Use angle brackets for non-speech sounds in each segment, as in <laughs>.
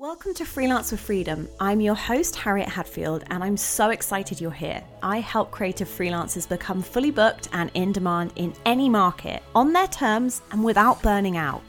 Welcome to Freelance with Freedom. I'm your host, Harriet Hadfield, and I'm so excited you're here. I help creative freelancers become fully booked and in demand in any market, on their terms and without burning out.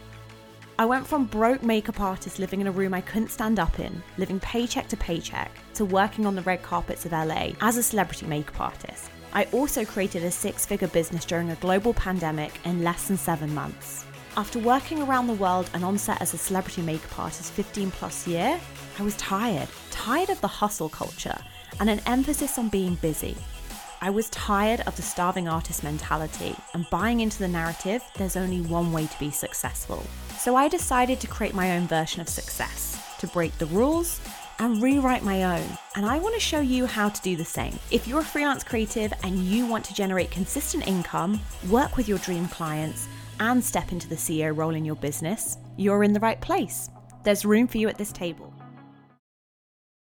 I went from broke makeup artist living in a room I couldn't stand up in, living paycheck to paycheck, to working on the red carpets of LA as a celebrity makeup artist. I also created a six figure business during a global pandemic in less than seven months. After working around the world and on set as a celebrity makeup artist 15 plus year, I was tired. Tired of the hustle culture and an emphasis on being busy. I was tired of the starving artist mentality and buying into the narrative there's only one way to be successful. So I decided to create my own version of success, to break the rules and rewrite my own. And I want to show you how to do the same. If you're a freelance creative and you want to generate consistent income, work with your dream clients, and step into the CEO role in your business, you're in the right place. There's room for you at this table.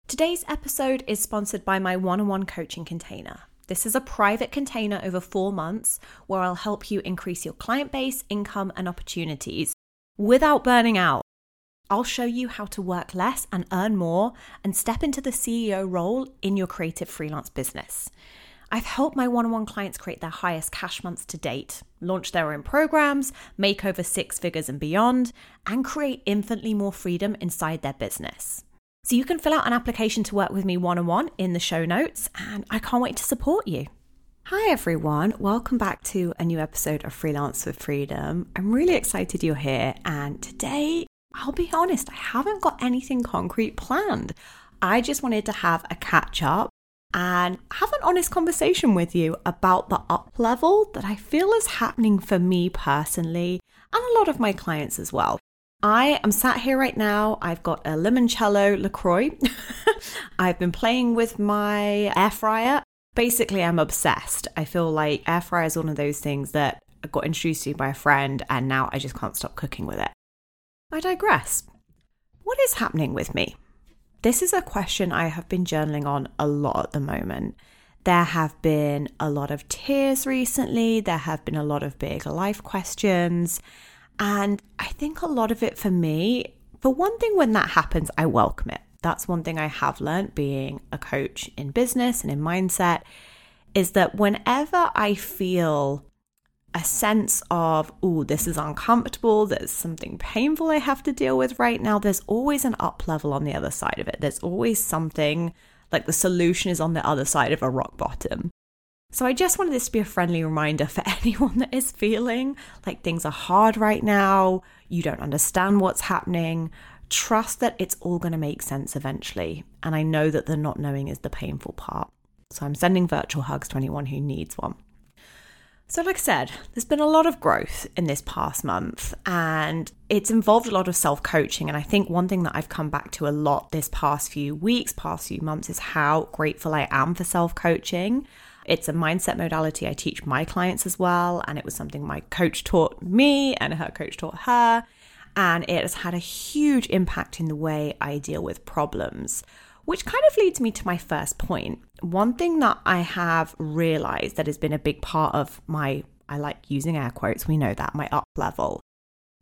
Today's episode is sponsored by my one on one coaching container. This is a private container over four months where I'll help you increase your client base, income, and opportunities without burning out. I'll show you how to work less and earn more and step into the CEO role in your creative freelance business. I've helped my one on one clients create their highest cash months to date, launch their own programs, make over six figures and beyond, and create infinitely more freedom inside their business. So you can fill out an application to work with me one on one in the show notes, and I can't wait to support you. Hi, everyone. Welcome back to a new episode of Freelance with Freedom. I'm really excited you're here, and today, I'll be honest, I haven't got anything concrete planned. I just wanted to have a catch up and have an honest conversation with you about the up level that I feel is happening for me personally and a lot of my clients as well. I am sat here right now. I've got a limoncello LaCroix. <laughs> I've been playing with my air fryer. Basically, I'm obsessed. I feel like air fryer is one of those things that I got introduced to by a friend and now I just can't stop cooking with it. I digress. What is happening with me? This is a question I have been journaling on a lot at the moment. There have been a lot of tears recently, there have been a lot of big life questions. And I think a lot of it for me, for one thing, when that happens, I welcome it. That's one thing I have learned being a coach in business and in mindset is that whenever I feel a sense of, oh, this is uncomfortable, there's something painful I have to deal with right now, there's always an up level on the other side of it. There's always something like the solution is on the other side of a rock bottom. So I just wanted this to be a friendly reminder for <laughs> anyone that is feeling like things are hard right now, you don't understand what's happening. Trust that it's all going to make sense eventually. And I know that the not knowing is the painful part. So I'm sending virtual hugs to anyone who needs one. So, like I said, there's been a lot of growth in this past month, and it's involved a lot of self coaching. And I think one thing that I've come back to a lot this past few weeks, past few months, is how grateful I am for self coaching. It's a mindset modality I teach my clients as well, and it was something my coach taught me, and her coach taught her. And it has had a huge impact in the way I deal with problems. Which kind of leads me to my first point. One thing that I have realized that has been a big part of my, I like using air quotes, we know that, my up level,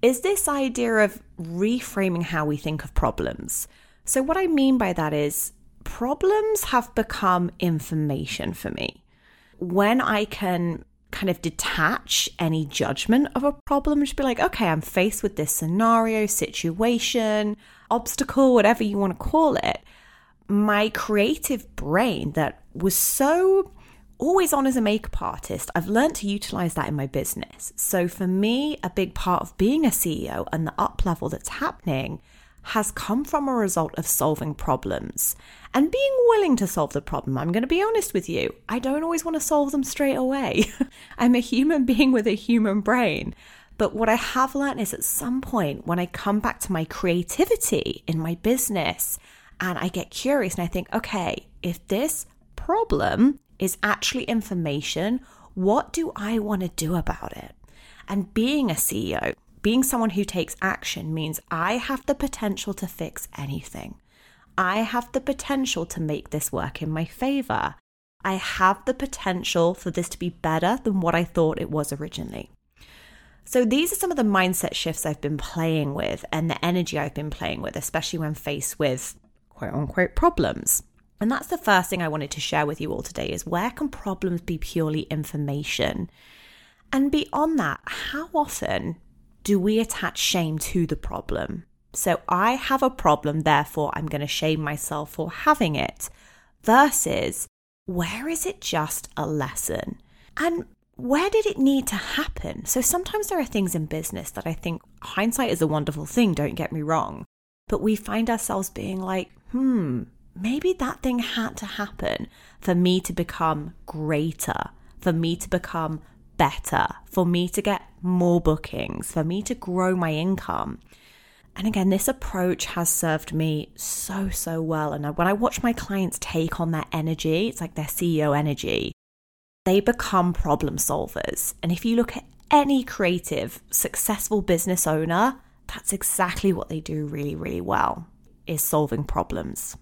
is this idea of reframing how we think of problems. So, what I mean by that is problems have become information for me. When I can kind of detach any judgment of a problem, just be like, okay, I'm faced with this scenario, situation, obstacle, whatever you want to call it my creative brain that was so always on as a makeup artist, I've learned to utilize that in my business. So for me, a big part of being a CEO and the up level that's happening has come from a result of solving problems and being willing to solve the problem. I'm going to be honest with you, I don't always want to solve them straight away. <laughs> I'm a human being with a human brain. But what I have learned is at some point when I come back to my creativity in my business, and I get curious and I think, okay, if this problem is actually information, what do I want to do about it? And being a CEO, being someone who takes action means I have the potential to fix anything. I have the potential to make this work in my favor. I have the potential for this to be better than what I thought it was originally. So, these are some of the mindset shifts I've been playing with and the energy I've been playing with, especially when faced with quote unquote problems. And that's the first thing I wanted to share with you all today is where can problems be purely information? And beyond that, how often do we attach shame to the problem? So I have a problem, therefore I'm going to shame myself for having it, versus where is it just a lesson? And where did it need to happen? So sometimes there are things in business that I think hindsight is a wonderful thing, don't get me wrong. But we find ourselves being like, hmm, maybe that thing had to happen for me to become greater, for me to become better, for me to get more bookings, for me to grow my income. And again, this approach has served me so, so well. And when I watch my clients take on that energy, it's like their CEO energy, they become problem solvers. And if you look at any creative, successful business owner, that's exactly what they do really, really well is solving problems.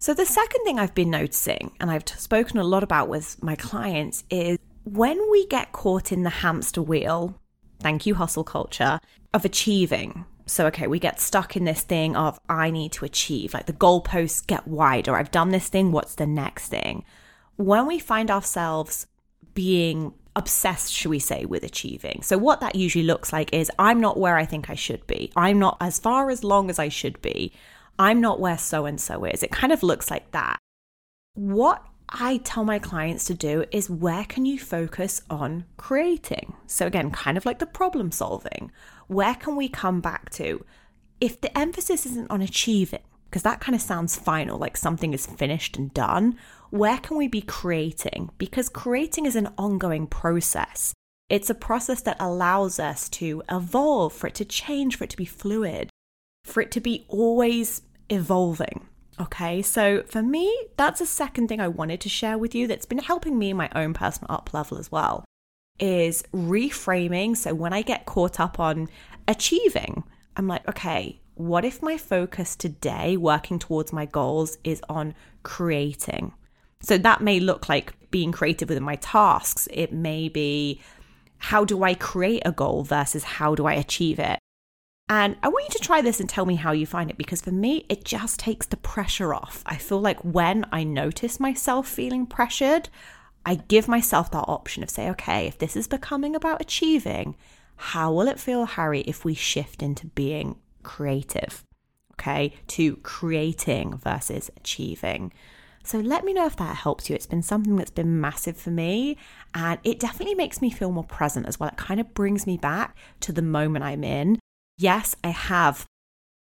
So the second thing I've been noticing and I've spoken a lot about with my clients is when we get caught in the hamster wheel, thank you hustle culture of achieving. So okay, we get stuck in this thing of I need to achieve, like the goalposts get wider. I've done this thing, what's the next thing? When we find ourselves being obsessed, should we say, with achieving. So, what that usually looks like is I'm not where I think I should be. I'm not as far as long as I should be. I'm not where so and so is. It kind of looks like that. What I tell my clients to do is where can you focus on creating? So, again, kind of like the problem solving. Where can we come back to? If the emphasis isn't on achieving, because that kind of sounds final, like something is finished and done, where can we be creating? Because creating is an ongoing process. It's a process that allows us to evolve, for it to change, for it to be fluid, for it to be always evolving. Okay, so for me, that's a second thing I wanted to share with you that's been helping me in my own personal up level as well is reframing. So when I get caught up on achieving, I'm like, okay, what if my focus today, working towards my goals, is on creating? So that may look like being creative within my tasks. It may be how do I create a goal versus how do I achieve it? And I want you to try this and tell me how you find it because for me, it just takes the pressure off. I feel like when I notice myself feeling pressured, I give myself that option of say, okay, if this is becoming about achieving, how will it feel, Harry, if we shift into being creative? Okay, to creating versus achieving. So let me know if that helps you. It's been something that's been massive for me, and it definitely makes me feel more present as well. It kind of brings me back to the moment I'm in yes, I have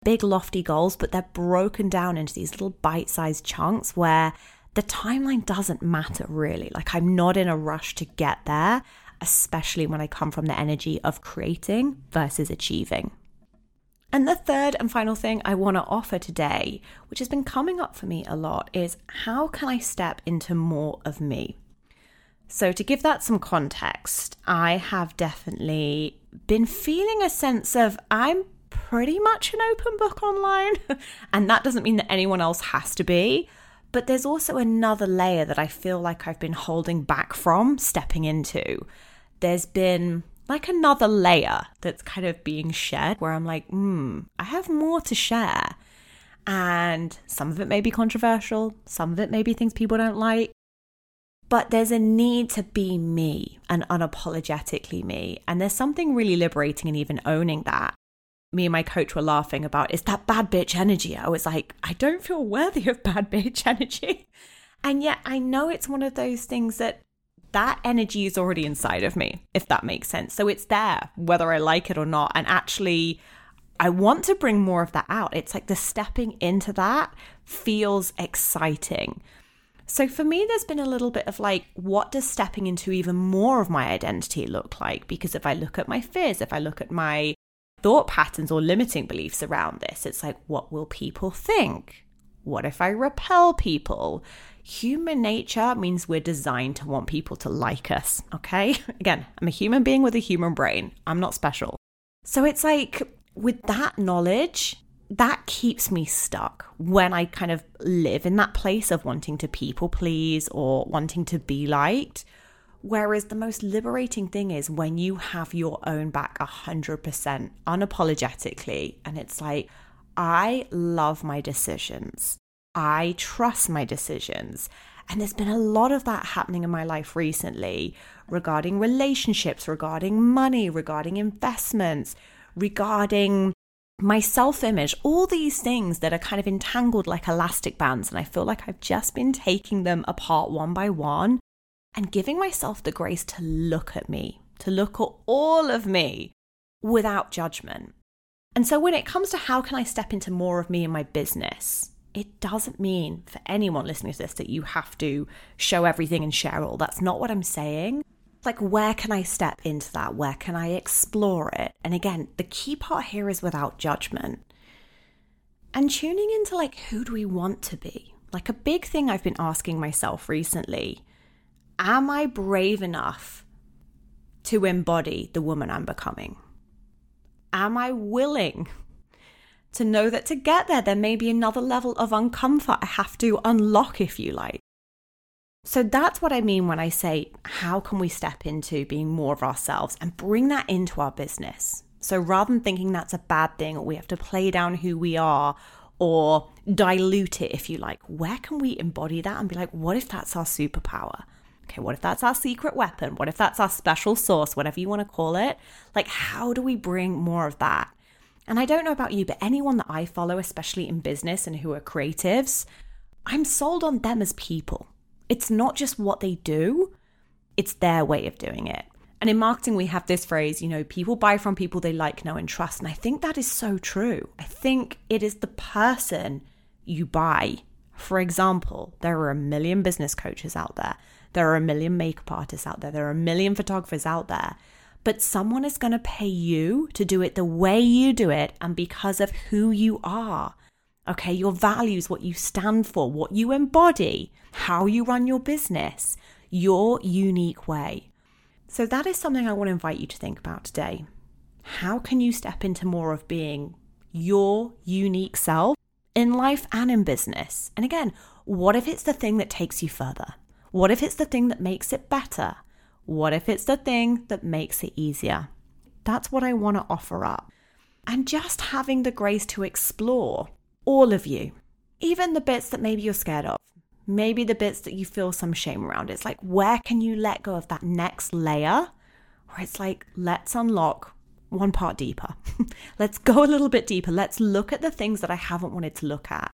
big, lofty goals, but they're broken down into these little bite sized chunks where the timeline doesn't matter really. Like, I'm not in a rush to get there, especially when I come from the energy of creating versus achieving. And the third and final thing I want to offer today, which has been coming up for me a lot, is how can I step into more of me? So, to give that some context, I have definitely been feeling a sense of I'm pretty much an open book online. <laughs> and that doesn't mean that anyone else has to be. But there's also another layer that I feel like I've been holding back from stepping into. There's been like another layer that's kind of being shared where I'm like, hmm, I have more to share. And some of it may be controversial, some of it may be things people don't like, but there's a need to be me and unapologetically me. And there's something really liberating in even owning that. Me and my coach were laughing about is that bad bitch energy. I was like, I don't feel worthy of bad <laughs> bitch energy. And yet I know it's one of those things that that energy is already inside of me, if that makes sense. So it's there, whether I like it or not. And actually, I want to bring more of that out. It's like the stepping into that feels exciting. So for me, there's been a little bit of like, what does stepping into even more of my identity look like? Because if I look at my fears, if I look at my thought patterns or limiting beliefs around this, it's like, what will people think? What if I repel people? Human nature means we're designed to want people to like us, okay? <laughs> Again, I'm a human being with a human brain. I'm not special. So it's like, with that knowledge, that keeps me stuck when I kind of live in that place of wanting to people please or wanting to be liked. Whereas the most liberating thing is when you have your own back 100% unapologetically, and it's like, I love my decisions. I trust my decisions. And there's been a lot of that happening in my life recently regarding relationships, regarding money, regarding investments, regarding my self image, all these things that are kind of entangled like elastic bands. And I feel like I've just been taking them apart one by one and giving myself the grace to look at me, to look at all of me without judgment. And so when it comes to how can I step into more of me in my business, it doesn't mean for anyone listening to this that you have to show everything and share all. That's not what I'm saying. Like, where can I step into that? Where can I explore it? And again, the key part here is without judgment. And tuning into like, who do we want to be? Like, a big thing I've been asking myself recently am I brave enough to embody the woman I'm becoming? Am I willing to know that to get there, there may be another level of uncomfort I have to unlock, if you like. So that's what I mean when I say, how can we step into being more of ourselves and bring that into our business? So rather than thinking that's a bad thing or we have to play down who we are or dilute it, if you like, where can we embody that and be like, what if that's our superpower? Okay, what if that's our secret weapon? What if that's our special sauce, whatever you want to call it? Like, how do we bring more of that? And I don't know about you, but anyone that I follow, especially in business and who are creatives, I'm sold on them as people. It's not just what they do, it's their way of doing it. And in marketing, we have this phrase, you know, people buy from people they like, know, and trust. And I think that is so true. I think it is the person you buy. For example, there are a million business coaches out there, there are a million makeup artists out there, there are a million photographers out there but someone is going to pay you to do it the way you do it and because of who you are. Okay, your values, what you stand for, what you embody, how you run your business, your unique way. So, that is something I want to invite you to think about today. How can you step into more of being your unique self in life and in business? And again, what if it's the thing that takes you further? What if it's the thing that makes it better? What if it's the thing that makes it easier? That's what I want to offer up. And just having the grace to explore all of you, even the bits that maybe you're scared of, maybe the bits that you feel some shame around. It's like, where can you let go of that next layer? Where it's like, let's unlock one part deeper. <laughs> let's go a little bit deeper. Let's look at the things that I haven't wanted to look at.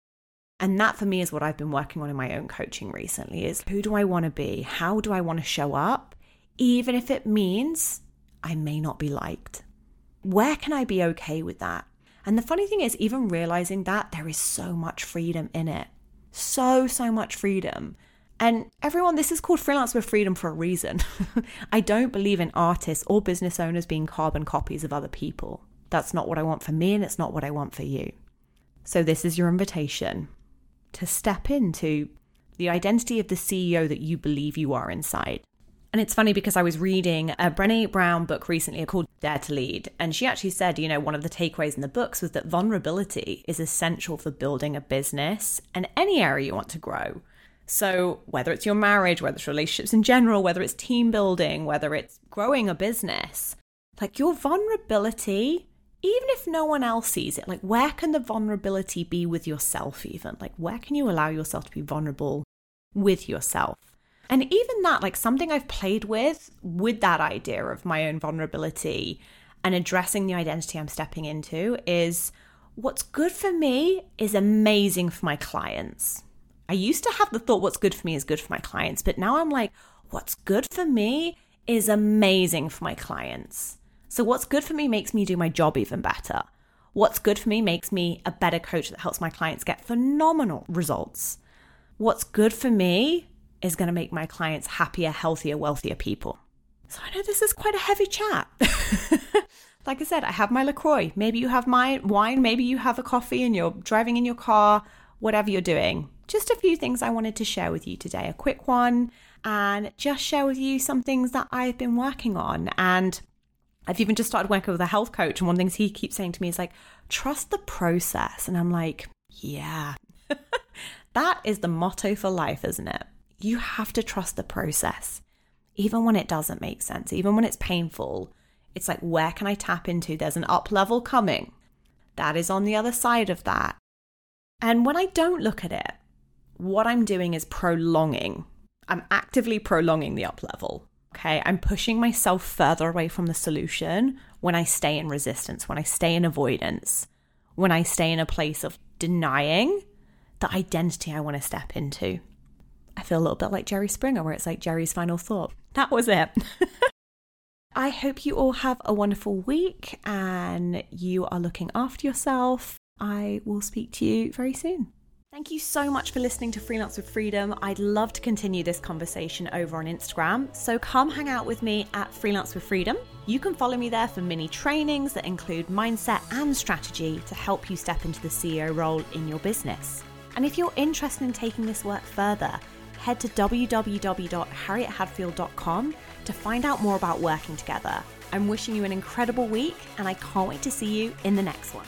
And that for me is what I've been working on in my own coaching recently is who do I want to be? How do I want to show up? Even if it means I may not be liked. Where can I be okay with that? And the funny thing is, even realizing that there is so much freedom in it. So, so much freedom. And everyone, this is called freelance with freedom for a reason. <laughs> I don't believe in artists or business owners being carbon copies of other people. That's not what I want for me, and it's not what I want for you. So, this is your invitation to step into the identity of the CEO that you believe you are inside. And it's funny because I was reading a Brene Brown book recently called Dare to Lead. And she actually said, you know, one of the takeaways in the books was that vulnerability is essential for building a business and any area you want to grow. So, whether it's your marriage, whether it's relationships in general, whether it's team building, whether it's growing a business, like your vulnerability, even if no one else sees it, like where can the vulnerability be with yourself, even? Like, where can you allow yourself to be vulnerable with yourself? And even that, like something I've played with, with that idea of my own vulnerability and addressing the identity I'm stepping into, is what's good for me is amazing for my clients. I used to have the thought, what's good for me is good for my clients. But now I'm like, what's good for me is amazing for my clients. So, what's good for me makes me do my job even better. What's good for me makes me a better coach that helps my clients get phenomenal results. What's good for me is going to make my clients happier, healthier, wealthier people. So I know this is quite a heavy chat. <laughs> like I said, I have my LaCroix. Maybe you have my wine. Maybe you have a coffee and you're driving in your car, whatever you're doing. Just a few things I wanted to share with you today. A quick one and just share with you some things that I've been working on. And I've even just started working with a health coach. And one of the things he keeps saying to me is like, trust the process. And I'm like, yeah, <laughs> that is the motto for life, isn't it? You have to trust the process. even when it doesn't make sense, even when it's painful, it's like, where can I tap into? There's an up level coming. That is on the other side of that. And when I don't look at it, what I'm doing is prolonging. I'm actively prolonging the up level. Okay. I'm pushing myself further away from the solution when I stay in resistance, when I stay in avoidance, when I stay in a place of denying the identity I want to step into. I feel a little bit like Jerry Springer, where it's like Jerry's final thought. That was it. <laughs> I hope you all have a wonderful week and you are looking after yourself. I will speak to you very soon. Thank you so much for listening to Freelance with Freedom. I'd love to continue this conversation over on Instagram, so come hang out with me at Freelance with Freedom. You can follow me there for mini trainings that include mindset and strategy to help you step into the CEO role in your business. And if you're interested in taking this work further, head to www.harriethadfield.com to find out more about working together. I'm wishing you an incredible week, and I can't wait to see you in the next one.